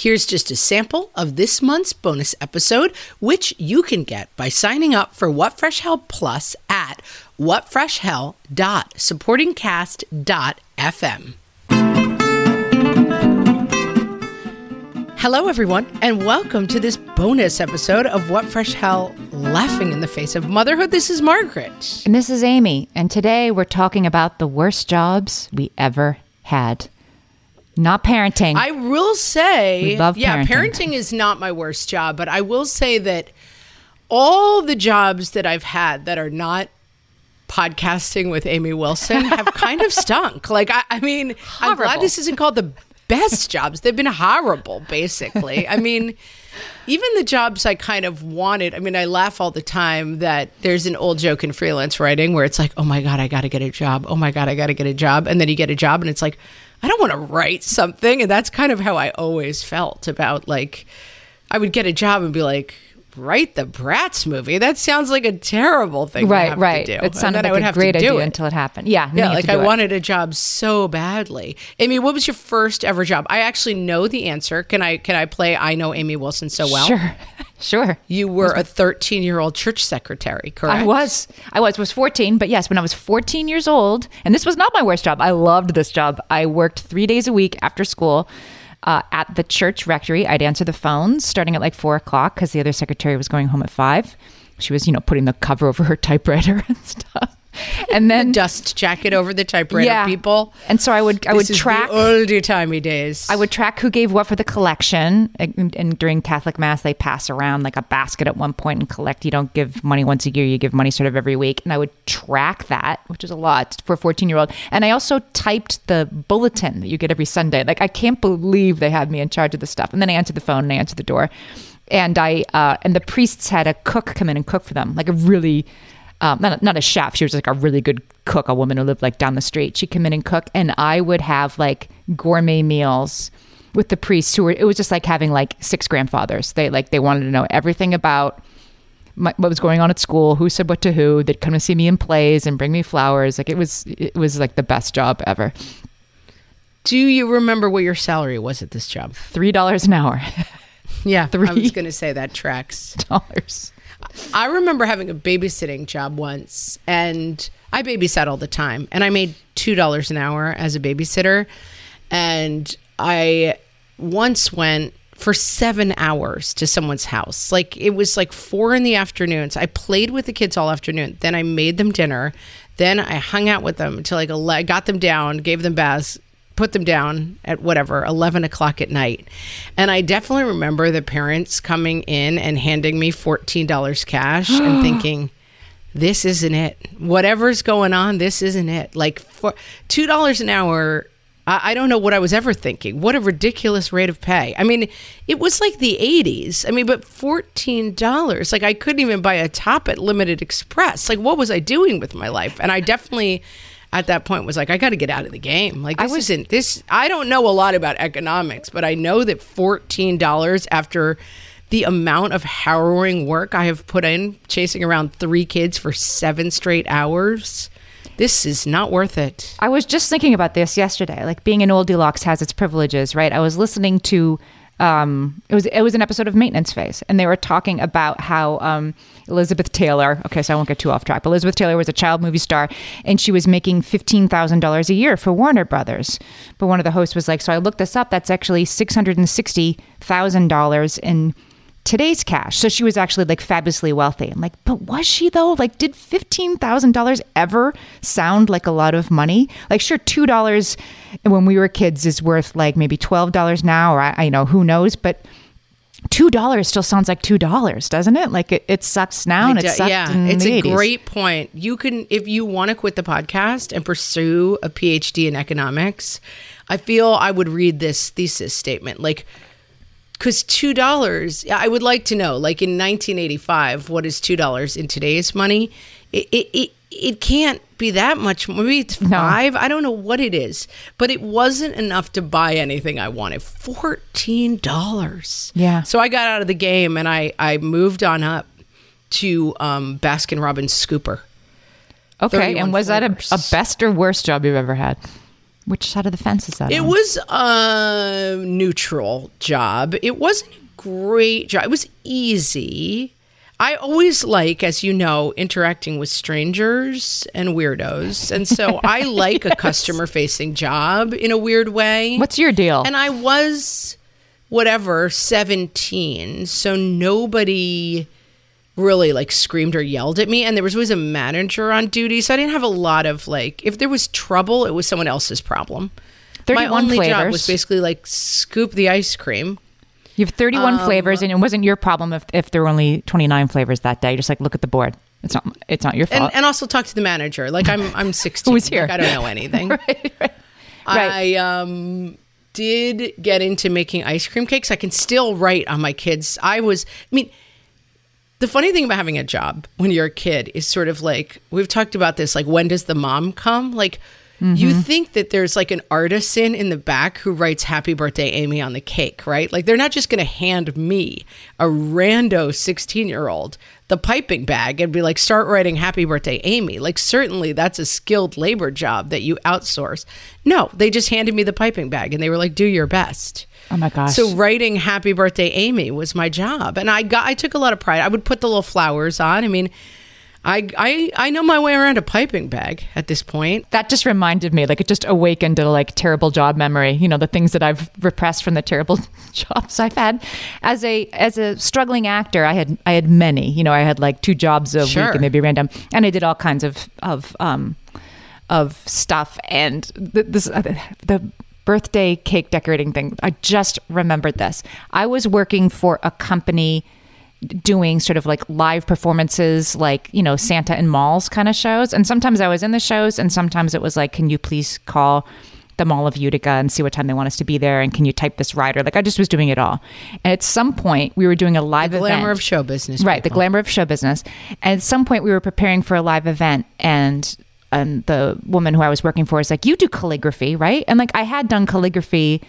Here's just a sample of this month's bonus episode, which you can get by signing up for What Fresh Hell Plus at whatfreshhell.supportingcast.fm. Hello, everyone, and welcome to this bonus episode of What Fresh Hell Laughing in the Face of Motherhood. This is Margaret. And this is Amy. And today we're talking about the worst jobs we ever had. Not parenting. I will say, We love yeah, parenting. parenting is not my worst job, but I will say that all the jobs that I've had that are not podcasting with Amy Wilson have kind of stunk. Like, I, I mean, I'm glad this isn't called the best jobs. They've been horrible, basically. I mean, even the jobs I kind of wanted. I mean, I laugh all the time that there's an old joke in freelance writing where it's like, oh my God, I got to get a job. Oh my God, I got to get a job. And then you get a job and it's like, I don't want to write something. And that's kind of how I always felt about like, I would get a job and be like, write the Bratz movie. That sounds like a terrible thing. to right, have right. To do. It sounded then I would a have great to do idea it. until it happened. Yeah. Yeah, like I it. wanted a job so badly. Amy, what was your first ever job? I actually know the answer. Can I can I play I know Amy Wilson so well? Sure. sure. You were a 13 year old church secretary, correct? I was. I was. Was 14, but yes, when I was 14 years old, and this was not my worst job. I loved this job. I worked three days a week after school uh, at the church rectory. I'd answer the phones starting at like four o'clock because the other secretary was going home at five. She was, you know, putting the cover over her typewriter and stuff. And then Dust jacket over the typewriter, people. And so I would I This would is track the oldie timey days. I would track who gave what for the collection. And, and during Catholic Mass, they pass around like a basket at one point and collect. You don't give money once a year, you give money sort of every week. And I would track that, which is a lot for a 14 year old. And I also typed the bulletin that you get every Sunday. Like, I can't believe they had me in charge of the stuff. And then I answered the phone and I answered the door. And I, uh, and the priests had a cook come in and cook for them, like a really, um, not, a, not a chef. She was like a really good cook, a woman who lived like down the street. She'd come in and cook, and I would have like gourmet meals with the priests who were. It was just like having like six grandfathers. They like they wanted to know everything about my, what was going on at school, who said what to who. They'd come to see me in plays and bring me flowers. Like it was, it was like the best job ever. Do you remember what your salary was at this job? Three dollars an hour. Yeah, Three I was going to say that tracks. Dollars. I remember having a babysitting job once, and I babysat all the time, and I made two dollars an hour as a babysitter, and I once went for seven hours to someone's house. Like it was like four in the afternoons. I played with the kids all afternoon. Then I made them dinner. Then I hung out with them until like I got them down, gave them baths, put them down at whatever 11 o'clock at night. And i definitely remember the parents coming in and handing me $14 cash and thinking this isn't it. Whatever's going on this isn't it. Like for $2 an hour I, I don't know what i was ever thinking. What a ridiculous rate of pay. I mean it was like the 80s i mean but $14 like i couldn't even buy a top at limited express. Like what was i doing with my life? And i definitely at that point was like, I got to get out of the game. Like this isn't this. I don't know a lot about economics, but I know that fourteen dollars after the amount of harrowing work I have put in chasing around three kids for seven straight hours, this is not worth it. I was just thinking about this yesterday. Like being an old deluxe has its privileges, right? I was listening to um it was it was an episode of Maintenance Phase and they were talking about how um Elizabeth Taylor, okay, so I won't get too off track. Elizabeth Taylor was a child movie star and she was making $15,000 a year for Warner Brothers. But one of the hosts was like, "So I looked this up, that's actually $660,000 in today's cash. So she was actually like fabulously wealthy. I'm like, but was she though? Like, did fifteen thousand dollars ever sound like a lot of money? Like, sure, two dollars when we were kids is worth like maybe twelve dollars now, or I, I know who knows, but. Two dollars still sounds like two dollars, doesn't it? Like it, it sucks now and it sucked yeah, it's a 80s. great point. You can, if you want to quit the podcast and pursue a PhD in economics, I feel I would read this thesis statement. Like, because two dollars, I would like to know, like in 1985, what is two dollars in today's money? It, it it it can't be that much. Maybe it's five. I don't know what it is, but it wasn't enough to buy anything I wanted. Fourteen dollars. Yeah. So I got out of the game and I I moved on up to um, Baskin Robbins Scooper. Okay, and was that a, a best or worst job you've ever had? Which side of the fence is that? It on? was a neutral job. It wasn't a great job. It was easy. I always like, as you know, interacting with strangers and weirdos. And so I like a customer facing job in a weird way. What's your deal? And I was, whatever, 17. So nobody really like screamed or yelled at me. And there was always a manager on duty. So I didn't have a lot of like, if there was trouble, it was someone else's problem. My 31 only job was basically like scoop the ice cream. You have 31 Um, flavors, and it wasn't your problem if, if there were only 29 flavors that day. Just like look at the board. It's not. It's not your and, fault. and also talk to the manager. Like I'm, I'm 16. Who's here? Like, I don't know anything. right, right. I um did get into making ice cream cakes. I can still write on my kids. I was. I mean, the funny thing about having a job when you're a kid is sort of like we've talked about this. Like, when does the mom come? Like. You mm-hmm. think that there's like an artisan in the back who writes "Happy Birthday, Amy" on the cake, right? Like they're not just going to hand me a rando 16 year old the piping bag and be like, start writing Happy Birthday, Amy. Like, certainly that's a skilled labor job that you outsource. No, they just handed me the piping bag and they were like, do your best. Oh my gosh. So writing Happy Birthday, Amy was my job. And I got, I took a lot of pride. I would put the little flowers on. I mean, I, I, I know my way around a piping bag at this point. that just reminded me, like it just awakened a like terrible job memory. You know, the things that I've repressed from the terrible jobs I've had as a as a struggling actor. I had I had many. You know, I had like two jobs a Sure. week, and they'd be random, and I did all kinds of of um of stuff. And the, this uh, the birthday cake decorating thing. I just remembered this. I was working for a company doing sort of like live performances like you know santa and malls kind of shows and sometimes i was in the shows and sometimes it was like can you please call the mall of utica and see what time they want us to be there and can you type this rider like i just was doing it all and at some point we were doing a live the Glamour event of show business. right the glamour of show business and at some point we were preparing for a live event and and the woman who i was working for is like you do calligraphy right and like i had done calligraphy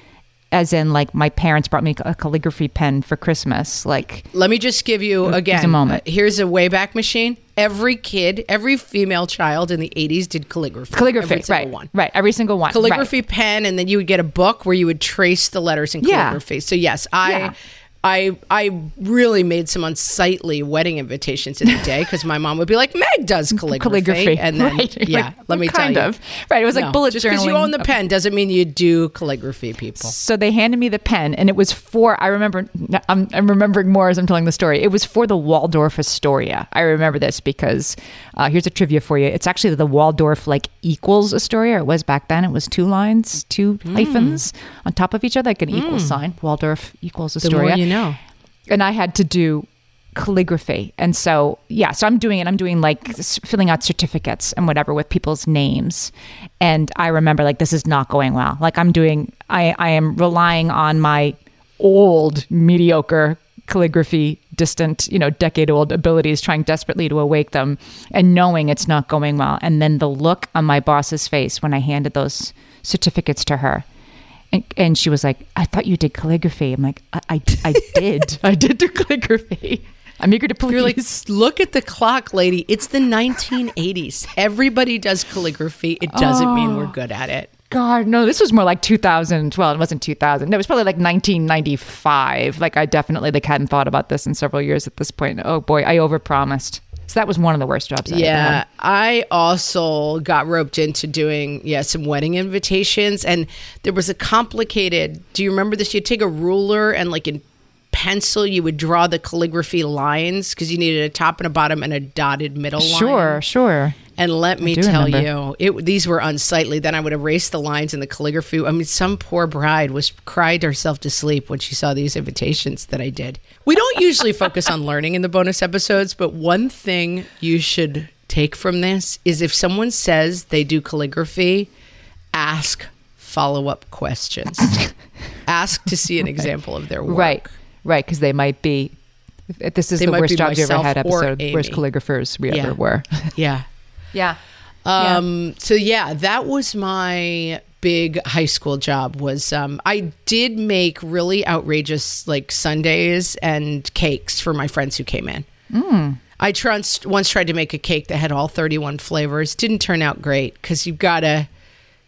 as in like my parents brought me a calligraphy pen for christmas like Let me just give you again. a moment. here's a wayback machine. Every kid, every female child in the 80s did calligraphy. calligraphy Every right one. right every single one right. calligraphy pen and then you would get a book where you would trace the letters in Yeah. calligraphy so yes i Yeah. I I really made some unsightly wedding invitations in the day because my mom would be like, Meg does calligraphy, calligraphy. And then right. yeah, Like, let me kind tell you, of. Right it was like bullet just because you own the pen doesn't mean you do calligraphy, people. so they handed me the pen and it was for i remember I'm, I'm remembering more as i'm telling the story. It was for the waldorf astoria. I remember this because uh, here's a trivia for you. It's actually the waldorf like equals astoria. It was back then. It was two lines two Hmm. hyphens on top of each other like an equal sign. Waldorf equals astoria. you know. and I had to do calligraphy. And so, yeah, so I'm doing it. I'm doing like filling out certificates and whatever with people's names. And I remember like this is not going well. Like I'm doing, I, I am relying on my old mediocre calligraphy distant you know decade old abilities trying desperately to awake them and knowing it's not going well and then the look on my boss's face when i handed those certificates to her and, and she was like, I thought you did calligraphy. I'm like, I, I, I did. I did do calligraphy. I'm eager to please. You're like, look at the clock, lady. It's the 1980s. Everybody does calligraphy. It doesn't mean we're oh. good at it. God, no, this was more like 2012. It wasn't 2000. No, it was probably like 1995. Like, I definitely like hadn't thought about this in several years at this point. Oh boy, I overpromised. So that was one of the worst jobs I Yeah. I also got roped into doing yeah some wedding invitations, and there was a complicated. Do you remember this? You'd take a ruler and like in pencil, you would draw the calligraphy lines because you needed a top and a bottom and a dotted middle line. Sure, sure. And let me tell remember. you, it these were unsightly. Then I would erase the lines in the calligraphy. I mean, some poor bride was cried herself to sleep when she saw these invitations that I did. We don't usually focus on learning in the bonus episodes, but one thing you should take from this is if someone says they do calligraphy, ask follow up questions. ask to see an example of their work. Right, right, because they might be. This is They the worst job jobs you ever had episode. Worst calligraphers we Yeah. ever were. Yeah. Yeah. Yeah. Um, so yeah, that was my big high school job was um, I did make really outrageous like sundaes and cakes for my friends who came in. Mm. I trans- once tried to make a cake that had all 31 flavors. Didn't turn out great because you've got to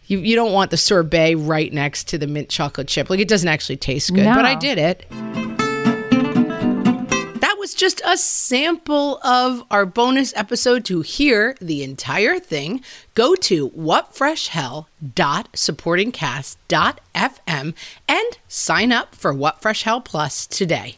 You, you don't want the sorbet right next to the mint chocolate chip. Like it doesn't actually taste good, No. but I did it. Just a sample of our bonus episode. To hear the entire thing, go to whatfreshhell.supportingcast.fm and sign up for What Fresh Hell Plus today.